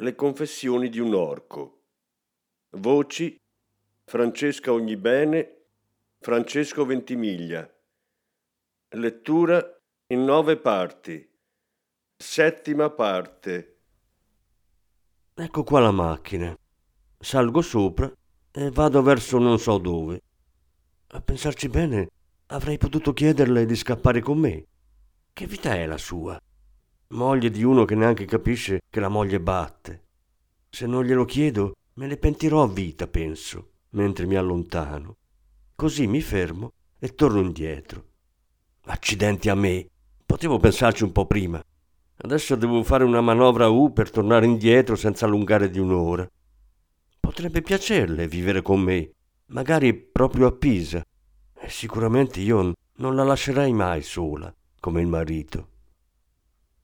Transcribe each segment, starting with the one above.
le confessioni di un orco. Voci Francesca Ognibene, Francesco Ventimiglia. Lettura in nove parti. Settima parte. Ecco qua la macchina. Salgo sopra e vado verso non so dove. A pensarci bene, avrei potuto chiederle di scappare con me. Che vita è la sua? Moglie di uno che neanche capisce che la moglie batte. Se non glielo chiedo, me ne pentirò a vita, penso, mentre mi allontano. Così mi fermo e torno indietro. Accidenti a me! Potevo pensarci un po' prima. Adesso devo fare una manovra U per tornare indietro senza allungare di un'ora. Potrebbe piacerle vivere con me, magari proprio a Pisa. E sicuramente io non la lascerei mai sola, come il marito.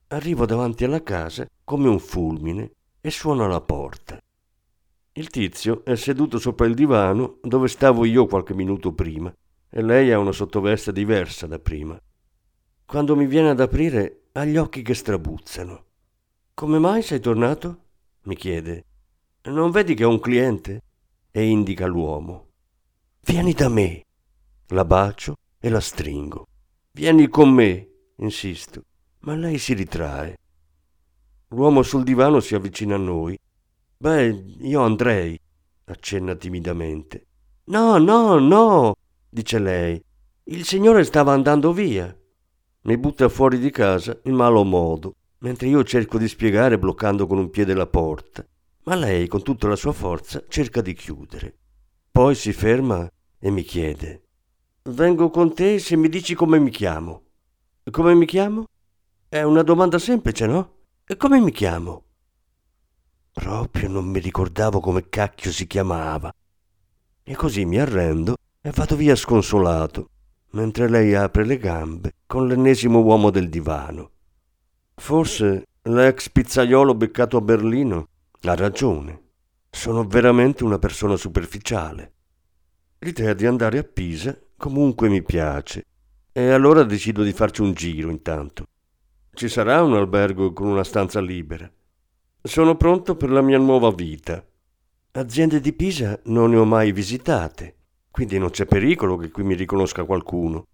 Arrivo davanti alla casa come un fulmine e suono alla porta. Il tizio è seduto sopra il divano dove stavo io qualche minuto prima e lei ha una sottoveste diversa da prima. Quando mi viene ad aprire ha gli occhi che strabuzzano. Come mai sei tornato? mi chiede. Non vedi che ho un cliente? E indica l'uomo. Vieni da me. La bacio e la stringo. Vieni con me, insisto ma lei si ritrae. L'uomo sul divano si avvicina a noi. Beh, io andrei, accenna timidamente. No, no, no, dice lei. Il signore stava andando via. Mi butta fuori di casa in malo modo, mentre io cerco di spiegare bloccando con un piede la porta. Ma lei, con tutta la sua forza, cerca di chiudere. Poi si ferma e mi chiede: Vengo con te se mi dici come mi chiamo. Come mi chiamo? È una domanda semplice, no? E come mi chiamo? Proprio non mi ricordavo come cacchio si chiamava. E così mi arrendo e vado via sconsolato, mentre lei apre le gambe con l'ennesimo uomo del divano. Forse l'ex pizzaiolo beccato a Berlino ha ragione. Sono veramente una persona superficiale. L'idea di andare a Pisa comunque mi piace e allora decido di farci un giro intanto. Ci sarà un albergo con una stanza libera. Sono pronto per la mia nuova vita. Aziende di Pisa non ne ho mai visitate, quindi non c'è pericolo che qui mi riconosca qualcuno.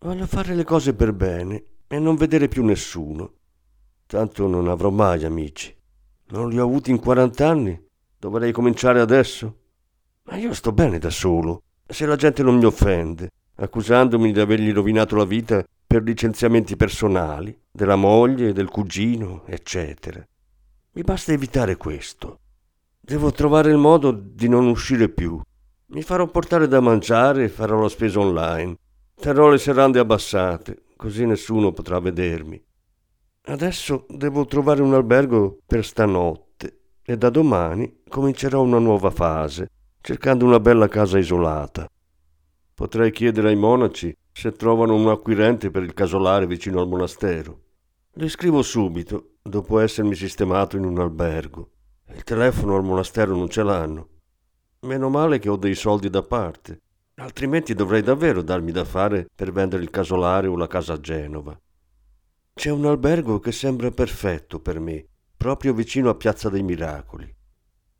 Voglio fare le cose per bene e non vedere più nessuno. Tanto non avrò mai amici. Non li ho avuti in 40 anni. Dovrei cominciare adesso. Ma io sto bene da solo. Se la gente non mi offende, accusandomi di avergli rovinato la vita per licenziamenti personali, della moglie, del cugino, eccetera. Mi basta evitare questo. Devo trovare il modo di non uscire più. Mi farò portare da mangiare e farò la spesa online. Terrò le serrande abbassate, così nessuno potrà vedermi. Adesso devo trovare un albergo per stanotte e da domani comincerò una nuova fase, cercando una bella casa isolata. Potrei chiedere ai monaci se trovano un acquirente per il casolare vicino al monastero. Le scrivo subito, dopo essermi sistemato in un albergo. Il telefono al monastero non ce l'hanno. Meno male che ho dei soldi da parte, altrimenti dovrei davvero darmi da fare per vendere il casolare o la casa a Genova. C'è un albergo che sembra perfetto per me, proprio vicino a Piazza dei Miracoli.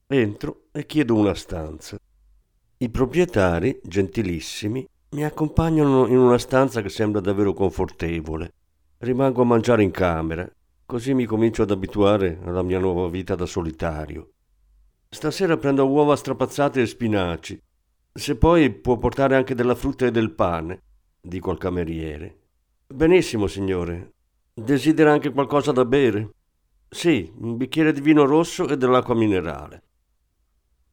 Entro e chiedo una stanza. I proprietari, gentilissimi, mi accompagnano in una stanza che sembra davvero confortevole. Rimango a mangiare in camera, così mi comincio ad abituare alla mia nuova vita da solitario. Stasera prendo uova strapazzate e spinaci. Se poi può portare anche della frutta e del pane, dico al cameriere. Benissimo, signore. Desidera anche qualcosa da bere? Sì, un bicchiere di vino rosso e dell'acqua minerale.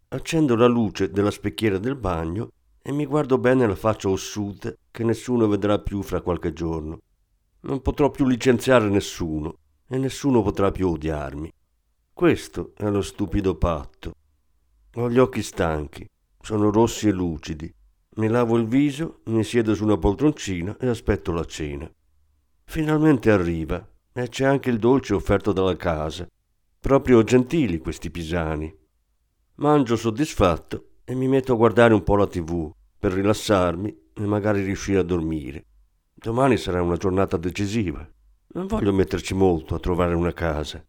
Accendo la luce della specchiera del bagno e mi guardo bene la faccia ossuta che nessuno vedrà più fra qualche giorno. Non potrò più licenziare nessuno e nessuno potrà più odiarmi. Questo è lo stupido patto. Ho gli occhi stanchi, sono rossi e lucidi. Mi lavo il viso, mi siedo su una poltroncina e aspetto la cena. Finalmente arriva e c'è anche il dolce offerto dalla casa. Proprio gentili questi pisani. Mangio soddisfatto e mi metto a guardare un po' la tv per rilassarmi e magari riuscire a dormire. Domani sarà una giornata decisiva. Non voglio metterci molto a trovare una casa.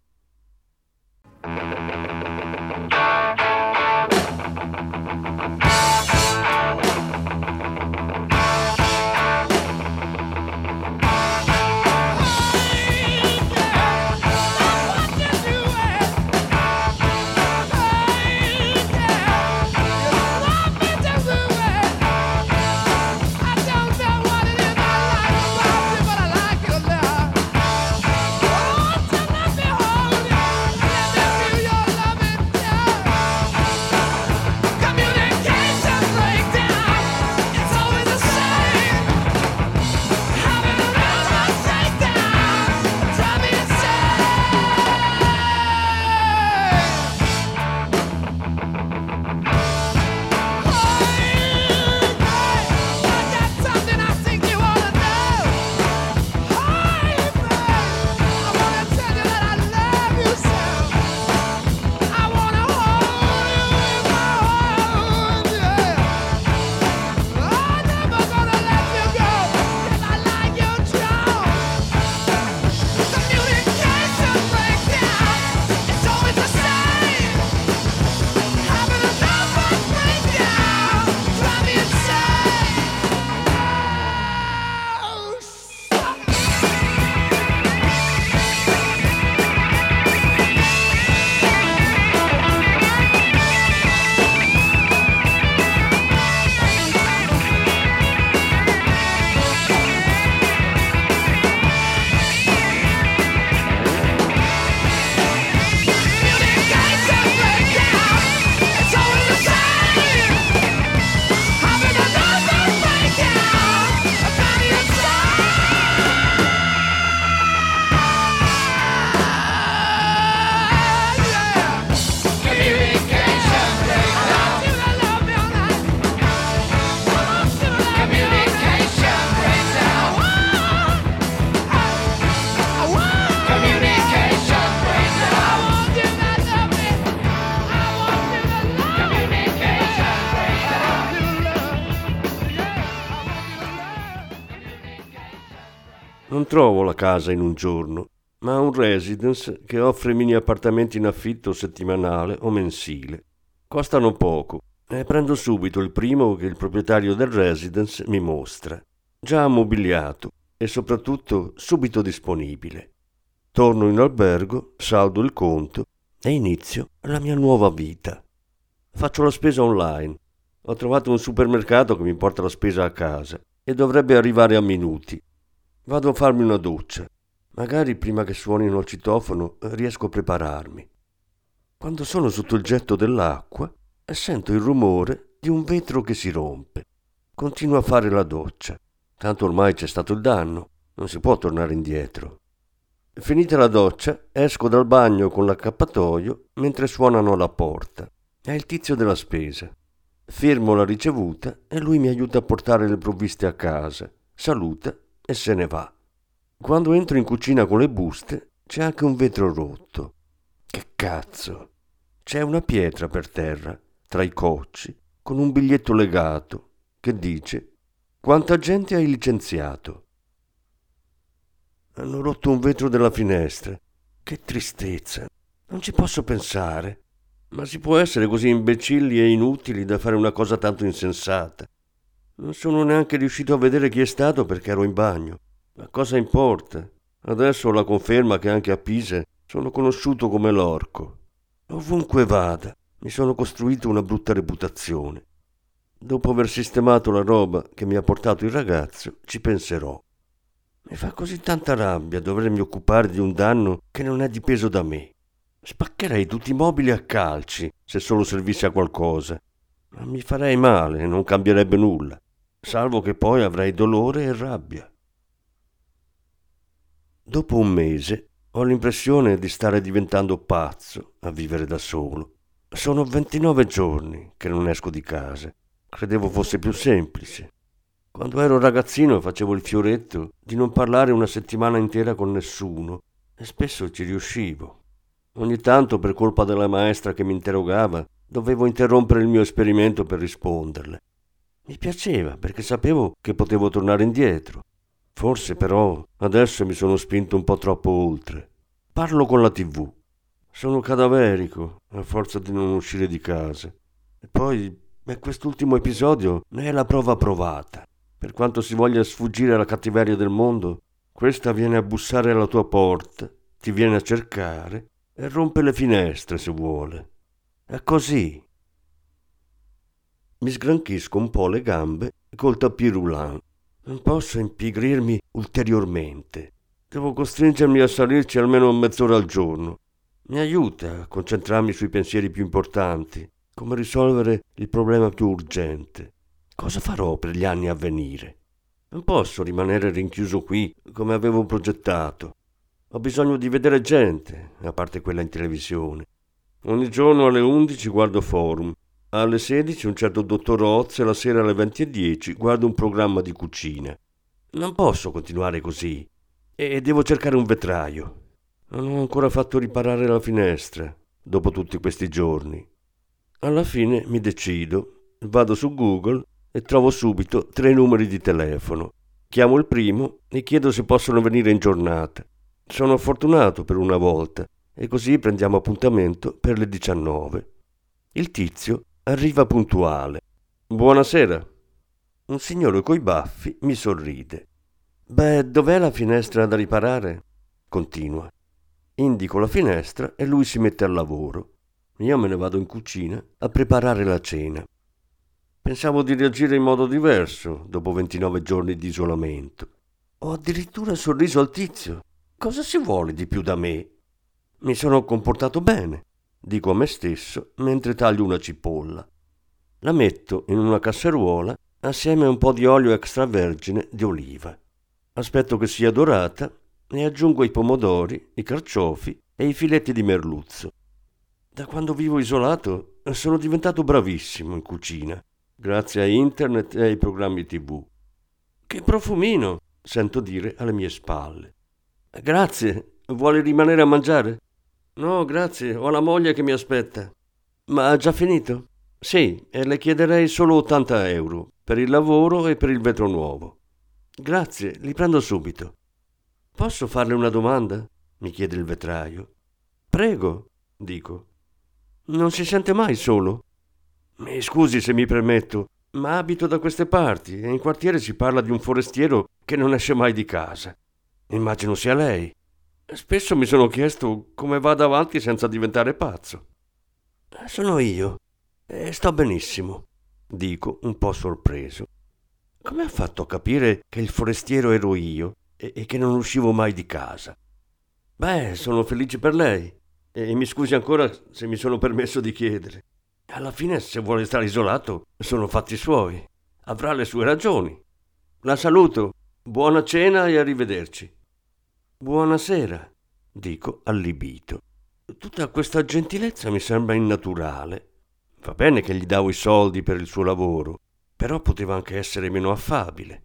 Casa in un giorno, ma un residence che offre mini appartamenti in affitto settimanale o mensile. Costano poco e prendo subito il primo che il proprietario del residence mi mostra, già ammobiliato e soprattutto subito disponibile. Torno in albergo, saldo il conto e inizio la mia nuova vita. Faccio la spesa online. Ho trovato un supermercato che mi porta la spesa a casa e dovrebbe arrivare a minuti. Vado a farmi una doccia. Magari prima che suonino il citofono riesco a prepararmi. Quando sono sotto il getto dell'acqua sento il rumore di un vetro che si rompe. Continuo a fare la doccia. Tanto ormai c'è stato il danno, non si può tornare indietro. Finita la doccia, esco dal bagno con l'accappatoio mentre suonano alla porta. È il tizio della spesa. Fermo la ricevuta e lui mi aiuta a portare le provviste a casa. Saluta e se ne va. Quando entro in cucina con le buste c'è anche un vetro rotto. Che cazzo! C'è una pietra per terra, tra i cocci, con un biglietto legato, che dice quanta gente hai licenziato. Hanno rotto un vetro della finestra. Che tristezza. Non ci posso pensare. Ma si può essere così imbecilli e inutili da fare una cosa tanto insensata? Non sono neanche riuscito a vedere chi è stato perché ero in bagno. Ma cosa importa? Adesso ho la conferma che anche a Pisa sono conosciuto come l'orco. Ovunque vada, mi sono costruito una brutta reputazione. Dopo aver sistemato la roba che mi ha portato il ragazzo, ci penserò. Mi fa così tanta rabbia dovermi occupare di un danno che non è dipeso da me. Spaccherei tutti i mobili a calci se solo servisse a qualcosa. Ma mi farei male non cambierebbe nulla salvo che poi avrei dolore e rabbia. Dopo un mese Ho l'impressione di stare diventando pazzo a vivere da solo. Sono 29 giorni che non esco di casa. Credevo fosse più semplice. Quando ero ragazzino facevo il fioretto di non parlare una settimana intera con nessuno e spesso ci riuscivo. Ogni tanto, per colpa della maestra che mi interrogava, dovevo interrompere il mio esperimento per risponderle. Mi piaceva perché sapevo che potevo tornare indietro. Forse però adesso mi sono spinto un po' troppo oltre. Parlo con la tv. Sono cadaverico a forza di non uscire di casa. E poi beh, quest'ultimo episodio ne è la prova provata. Per quanto si voglia sfuggire alla cattiveria del mondo, questa viene a bussare alla tua porta, ti viene a cercare e rompe le finestre se vuole. È così. Mi sgranchisco un po' le gambe col tapis roulant. Non posso impigrirmi ulteriormente. Devo costringermi a salirci almeno mezz'ora al giorno. Mi aiuta a concentrarmi sui pensieri più importanti, come risolvere il problema più urgente. Cosa farò per gli anni a venire? Non posso rimanere rinchiuso qui come avevo progettato. Ho bisogno di vedere gente, a parte quella in televisione. Ogni giorno alle 11 guardo forum. Alle 16 un certo dottor Oz e la sera alle 20.10 guardo un programma di cucina. Non posso continuare così. E devo cercare un vetraio. Non ho ancora fatto riparare la finestra, dopo tutti questi giorni. Alla fine mi decido, vado su Google e trovo subito tre numeri di telefono. Chiamo il primo e chiedo se possono venire in giornata. Sono fortunato per una volta e così prendiamo appuntamento per le 19. Il tizio arriva puntuale. Buonasera. Un signore coi baffi mi sorride. Beh, dov'è la finestra da riparare? Continua. Indico la finestra e lui si mette al lavoro. Io me ne vado in cucina a preparare la cena. Pensavo di reagire in modo diverso dopo 29 giorni di isolamento. Ho addirittura sorriso al tizio. Cosa si vuole di più da me? Mi sono comportato bene, dico a me stesso mentre taglio una cipolla. La metto in una casseruola assieme a un po' di olio extravergine di oliva. Aspetto che sia dorata e aggiungo i pomodori, i carciofi e i filetti di merluzzo. Da quando vivo isolato sono diventato bravissimo in cucina grazie a internet e ai programmi tv. Che profumino, sento dire alle mie spalle. Grazie, vuole rimanere a mangiare? No, grazie, ho la moglie che mi aspetta. Ma ha già finito? Sì, e le chiederei solo 80 euro per il lavoro e per il vetro nuovo. Grazie, li prendo subito. Posso farle una domanda? mi chiede il vetraio. Prego, dico. Non si sente mai solo? Mi scusi se mi permetto, ma abito da queste parti e in quartiere si parla di un forestiero che non esce mai di casa. Immagino sia lei. Spesso mi sono chiesto come vada avanti senza diventare pazzo. Sono io e sto benissimo, dico un po' sorpreso. Come ha fatto a capire che il forestiero ero io e, e che non uscivo mai di casa? Beh, sono felice per lei e mi scusi ancora se mi sono permesso di chiedere. Alla fine, se vuole stare isolato, sono fatti suoi. Avrà le sue ragioni. La saluto. Buona cena e arrivederci. Buonasera, dico allibito. Tutta questa gentilezza mi sembra innaturale. Va bene che gli davo i soldi per il suo lavoro, però poteva anche essere meno affabile.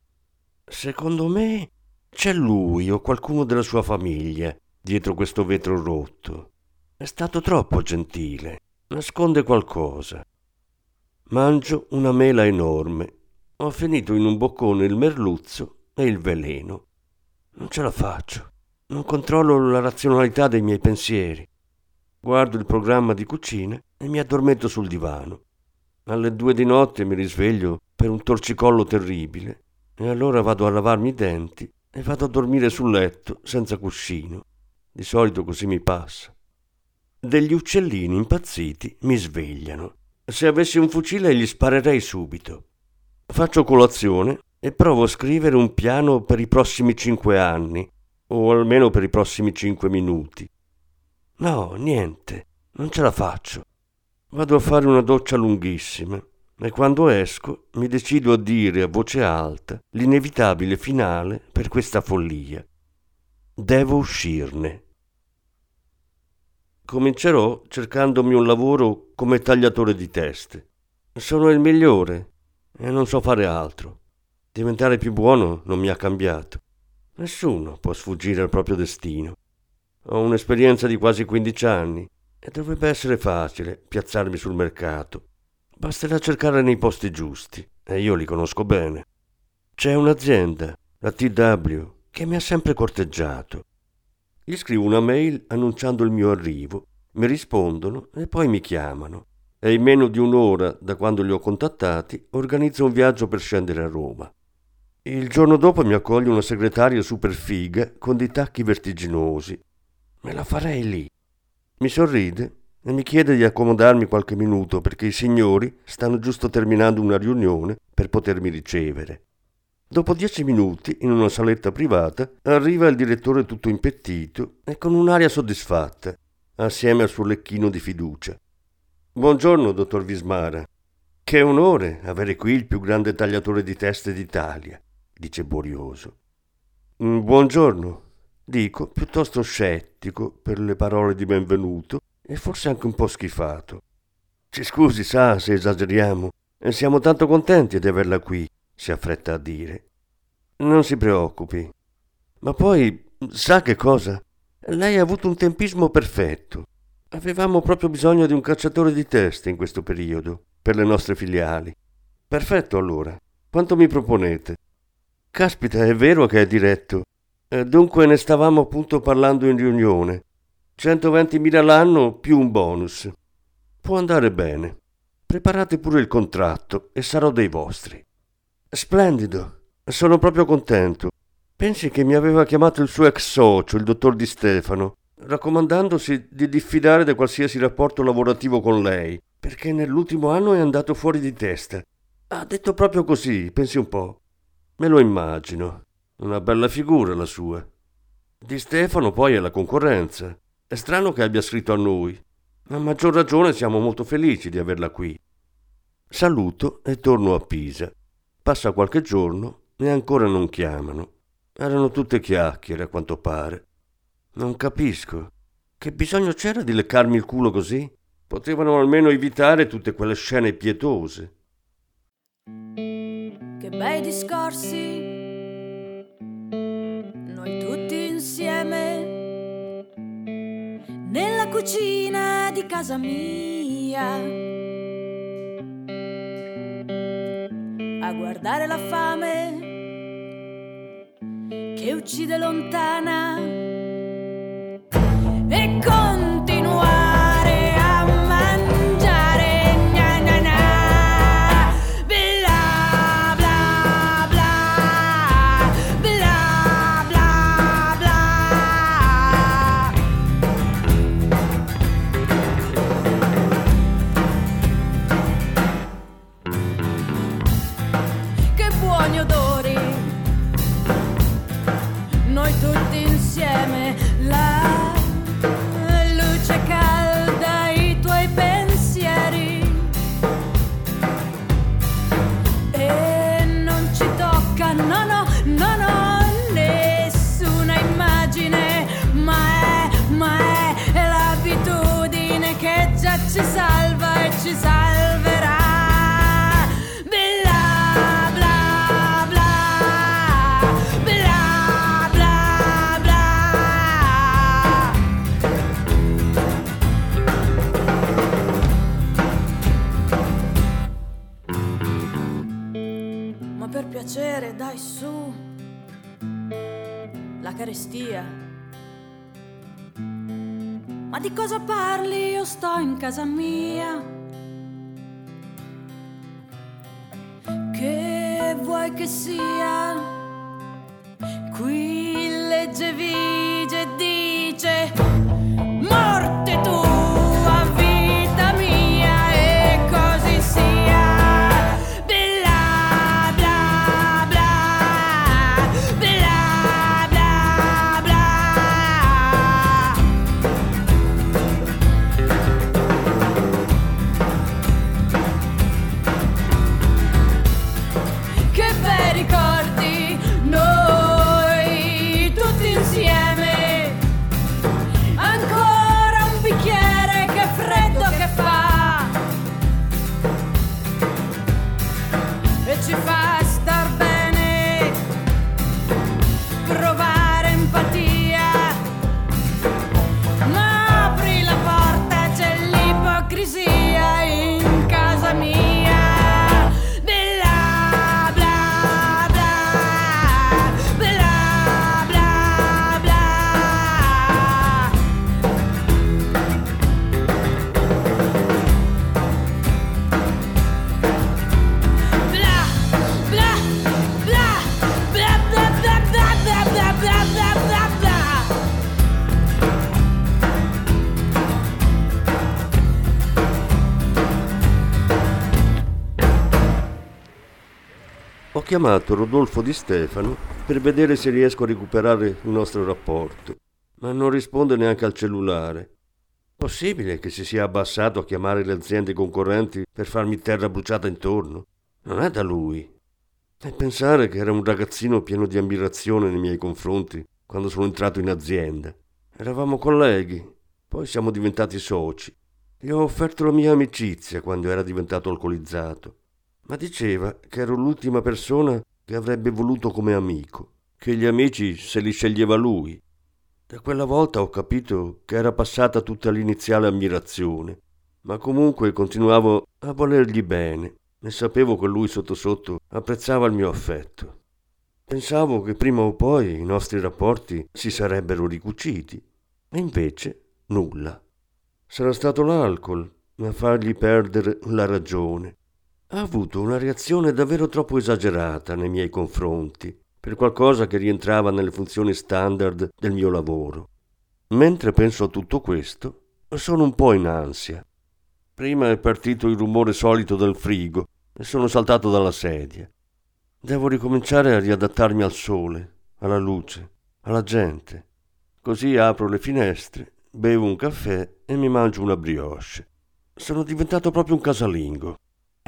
Secondo me c'è lui o qualcuno della sua famiglia dietro questo vetro rotto. È stato troppo gentile nasconde qualcosa. Mangio una mela enorme. Ho finito in un boccone il merluzzo e il veleno. Non ce la faccio. Non controllo la razionalità dei miei pensieri. Guardo il programma di cucina e mi addormento sul divano. Alle due di notte mi risveglio per un torcicollo terribile e allora vado a lavarmi i denti e vado a dormire sul letto senza cuscino. Di solito così mi passa. Degli uccellini impazziti mi svegliano. Se avessi un fucile gli sparerei subito. Faccio colazione e provo a scrivere un piano per i prossimi cinque anni, o almeno per i prossimi cinque minuti. No, niente, non ce la faccio. Vado a fare una doccia lunghissima e quando esco mi decido a dire a voce alta l'inevitabile finale per questa follia. Devo uscirne. Comincerò cercandomi un lavoro come tagliatore di teste. Sono il migliore e non so fare altro. Diventare più buono non mi ha cambiato. Nessuno può sfuggire al proprio destino. Ho un'esperienza di quasi 15 anni e dovrebbe essere facile piazzarmi sul mercato. Basterà cercare nei posti giusti e io li conosco bene. C'è un'azienda, la TW, che mi ha sempre corteggiato. Gli scrivo una mail annunciando il mio arrivo, mi rispondono e poi mi chiamano. E in meno di un'ora da quando li ho contattati organizzo un viaggio per scendere a Roma. Il giorno dopo mi accoglie una segretaria super figa con dei tacchi vertiginosi. Me la farei lì. Mi sorride e mi chiede di accomodarmi qualche minuto perché i signori stanno giusto terminando una riunione per potermi ricevere. Dopo dieci minuti, in una saletta privata, arriva il direttore tutto impettito e con un'aria soddisfatta, assieme al suo lecchino di fiducia. Buongiorno, dottor Vismara. Che onore avere qui il più grande tagliatore di teste d'Italia, dice Borioso. Mm, buongiorno, dico, piuttosto scettico per le parole di benvenuto e forse anche un po' schifato. Ci scusi, sa, se esageriamo. Siamo tanto contenti di averla qui, si affretta a dire. Non si preoccupi. Ma poi, sa che cosa? Lei ha avuto un tempismo perfetto. Avevamo proprio bisogno di un cacciatore di teste in questo periodo, per le nostre filiali. Perfetto allora. Quanto mi proponete? Caspita, è vero che è diretto. Eh, dunque ne stavamo appunto parlando in riunione. 120.000 l'anno più un bonus. Può andare bene. Preparate pure il contratto e sarò dei vostri. Splendido, sono proprio contento. Pensi che mi aveva chiamato il suo ex socio, il dottor Di Stefano, raccomandandosi di diffidare da qualsiasi rapporto lavorativo con lei, perché nell'ultimo anno è andato fuori di testa. Ha detto proprio così, pensi un po'. Me lo immagino. Una bella figura la sua. Di Stefano poi è la concorrenza. È strano che abbia scritto a noi. A maggior ragione siamo molto felici di averla qui. Saluto e torno a Pisa. Passa qualche giorno e ancora non chiamano. Erano tutte chiacchiere, a quanto pare. Non capisco. Che bisogno c'era di leccarmi il culo così? Potevano almeno evitare tutte quelle scene pietose. Che bei discorsi, noi tutti insieme, nella cucina di casa mia. A guardare la fame che uccide lontana carestia. Ma di cosa parli? Io sto in casa mia. Che vuoi che sia? Qui legge chiamato Rodolfo Di Stefano per vedere se riesco a recuperare il nostro rapporto, ma non risponde neanche al cellulare. Possibile che si sia abbassato a chiamare le aziende concorrenti per farmi terra bruciata intorno? Non è da lui. E pensare che era un ragazzino pieno di ammirazione nei miei confronti quando sono entrato in azienda. Eravamo colleghi, poi siamo diventati soci. Gli ho offerto la mia amicizia quando era diventato alcolizzato, ma diceva che ero l'ultima persona che avrebbe voluto come amico, che gli amici se li sceglieva lui da quella volta ho capito che era passata tutta l'iniziale ammirazione, ma comunque continuavo a volergli bene e sapevo che lui sotto sotto apprezzava il mio affetto. Pensavo che prima o poi i nostri rapporti si sarebbero ricuciti, e invece nulla. Sarà stato l'alcol a fargli perdere la ragione. Ha avuto una reazione davvero troppo esagerata nei miei confronti per qualcosa che rientrava nelle funzioni standard del mio lavoro. Mentre penso a tutto questo, sono un po' in ansia. Prima è partito il rumore solito del frigo e sono saltato dalla sedia. Devo ricominciare a riadattarmi al sole, alla luce, alla gente. Così apro le finestre, bevo un caffè e mi mangio una brioche. Sono diventato proprio un casalingo.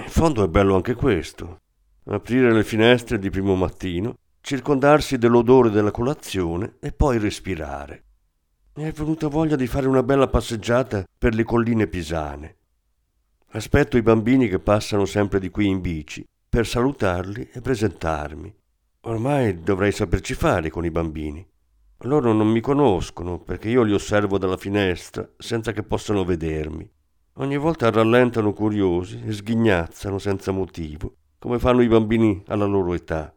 In fondo è bello anche questo. Aprire le finestre di primo mattino circondarsi dell'odore della colazione e poi respirare. Mi è venuta voglia di fare una bella passeggiata per le colline pisane. Aspetto i bambini che passano sempre di qui in bici per salutarli e presentarmi. Ormai dovrei saperci fare con i bambini. Loro non mi conoscono perché io li osservo dalla finestra senza che possano vedermi. Ogni volta rallentano curiosi e sghignazzano senza motivo, come fanno i bambini alla loro età.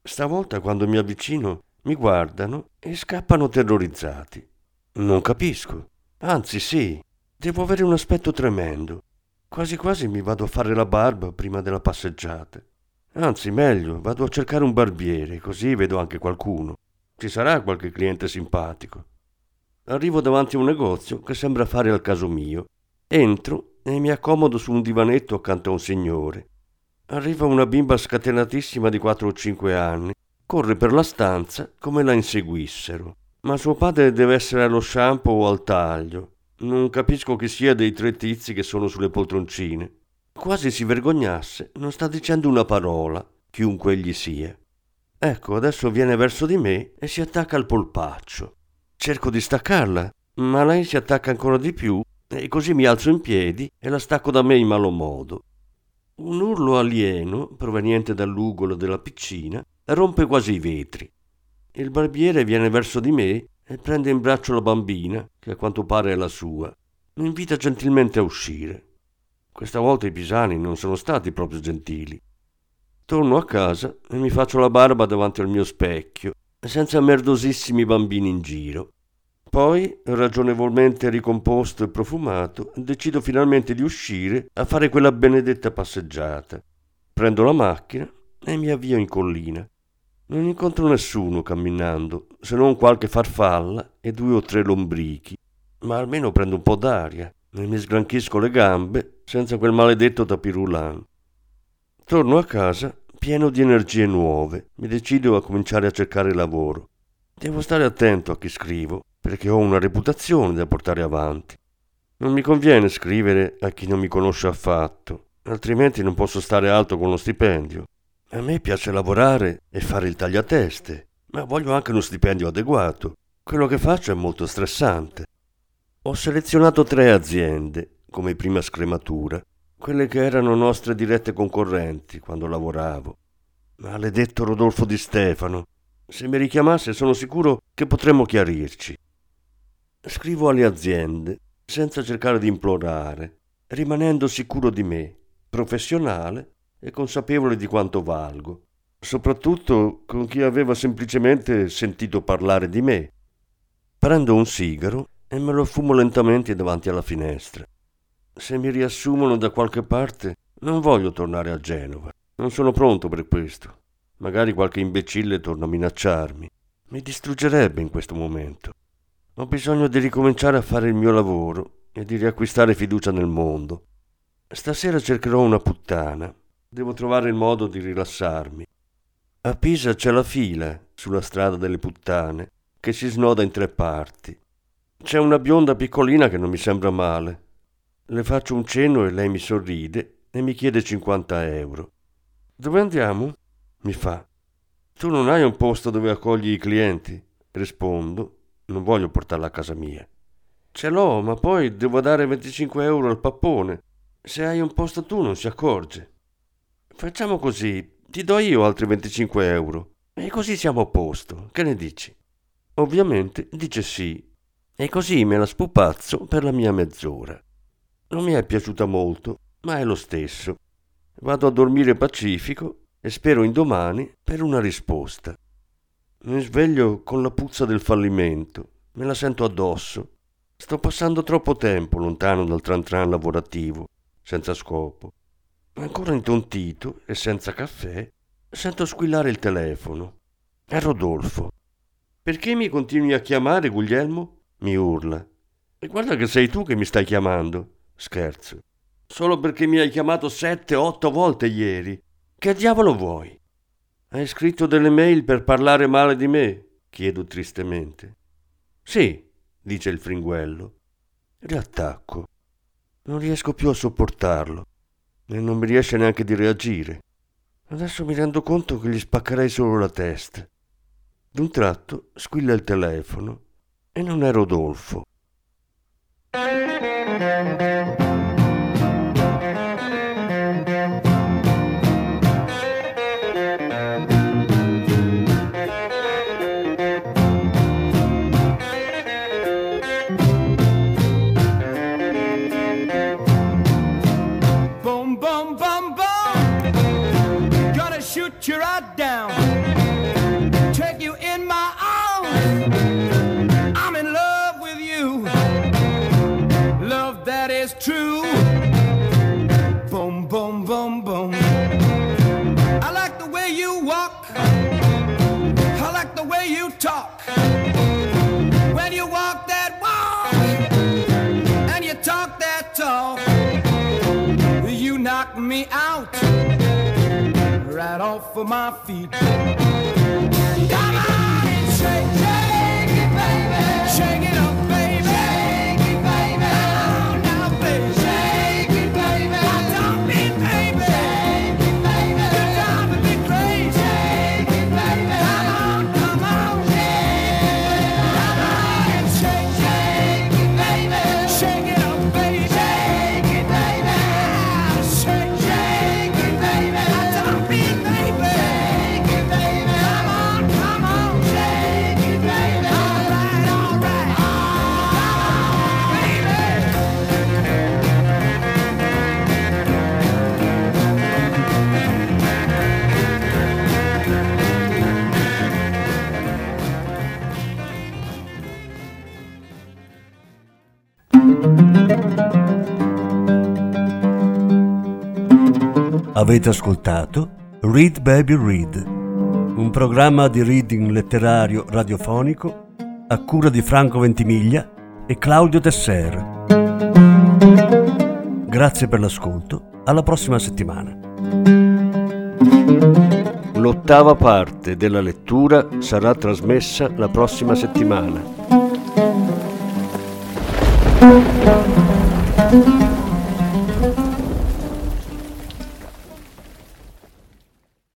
Stavolta quando mi avvicino mi guardano e scappano terrorizzati. Non capisco. Anzi sì, devo avere un aspetto tremendo. Quasi quasi mi vado a fare la barba prima della passeggiata. Anzi, meglio, vado a cercare un barbiere, così vedo anche qualcuno. Ci sarà qualche cliente simpatico. Arrivo davanti a un negozio che sembra fare al caso mio. Entro e mi accomodo su un divanetto accanto a un signore Arriva una bimba scatenatissima di 4 o 5 anni. Corre per la stanza come la inseguissero. Ma suo padre deve essere allo shampoo o al taglio. Non capisco chi sia dei tre tizi che sono sulle poltroncine. Quasi si vergognasse, non sta dicendo una parola, chiunque egli sia. Ecco, adesso viene verso di me e si attacca al polpaccio. Cerco di staccarla, ma lei si attacca ancora di più e così mi alzo in piedi e la stacco da me in malo modo. Un urlo alieno, proveniente dall'ugolo della piccina, rompe quasi i vetri. Il barbiere viene verso di me e prende in braccio la bambina, che a quanto pare è la sua. Mi invita gentilmente a uscire. Questa volta i pisani non sono stati proprio gentili. Torno a casa e mi faccio la barba davanti al mio specchio, senza merdosissimi bambini in giro. Poi, ragionevolmente ricomposto e profumato, decido finalmente di uscire a fare quella benedetta passeggiata. Prendo la macchina e mi avvio in collina. Non incontro nessuno camminando, se non qualche farfalla e due o tre lombrichi, ma almeno prendo un po' d'aria e mi sgranchisco le gambe senza quel maledetto tapirulan. Torno a casa pieno di energie nuove, mi decido a cominciare a cercare lavoro. Devo stare attento a chi scrivo perché ho una reputazione da portare avanti. Non mi conviene scrivere a chi non mi conosce affatto, altrimenti non posso stare alto con lo stipendio. A me piace lavorare e fare il tagliateste, ma voglio anche uno stipendio adeguato. Quello che faccio è molto stressante. Ho selezionato tre aziende come prima scrematura, quelle che erano nostre dirette concorrenti quando lavoravo. Maledetto Rodolfo Di Stefano. Se mi richiamasse sono sicuro che potremmo chiarirci. Scrivo alle aziende senza cercare di implorare, rimanendo sicuro di me, professionale e consapevole di quanto valgo, soprattutto con chi aveva semplicemente sentito parlare di me. Prendo un sigaro e me lo fumo lentamente davanti alla finestra. Se mi riassumono da qualche parte, non voglio tornare a Genova. Non sono pronto per questo. Magari qualche imbecille torna a minacciarmi. Mi distruggerebbe in questo momento. Ho bisogno di ricominciare a fare il mio lavoro e di riacquistare fiducia nel mondo. Stasera cercherò una puttana. Devo trovare il modo di rilassarmi. A Pisa c'è la fila sulla strada delle puttane che si snoda in tre parti. C'è una bionda piccolina che non mi sembra male. Le faccio un cenno e lei mi sorride e mi chiede 50 euro. Dove andiamo? mi fa. Tu non hai un posto dove accogli i clienti? Rispondo, non voglio portarla a casa mia. Ce l'ho, ma poi devo dare 25 euro al pappone. Se hai un posto tu non si accorge. Facciamo così, ti do io altri 25 euro. E così siamo a posto. Che ne dici? Ovviamente dice sì. E così me la spupazzo per la mia mezz'ora. Non mi è piaciuta molto, ma è lo stesso. Vado a dormire pacifico e spero indomani per una risposta. Mi sveglio con la puzza del fallimento, me la sento addosso. Sto passando troppo tempo lontano dal tran tran lavorativo, senza scopo. Ancora intontito e senza caffè, sento squillare il telefono. È Rodolfo. Perché mi continui a chiamare, Guglielmo? mi urla. E guarda che sei tu che mi stai chiamando. Scherzo. Solo perché mi hai chiamato sette, otto volte ieri che diavolo vuoi? Hai scritto delle mail per parlare male di me? chiedo tristemente. Sì, dice il fringuello. Riattacco. Non riesco più a sopportarlo e non mi riesce neanche di reagire. Adesso mi rendo conto che gli spaccherei solo la testa. D'un tratto squilla il telefono e non è Rodolfo. is true. Boom, boom, boom, boom. I like the way you walk. I like the way you talk. When you walk that walk and you talk that talk, you knock me out right off of my feet. Avete ascoltato Read Baby Read, un programma di reading letterario radiofonico a cura di Franco Ventimiglia e Claudio Tesser. Grazie per l'ascolto, alla prossima settimana. L'ottava parte della lettura sarà trasmessa la prossima settimana.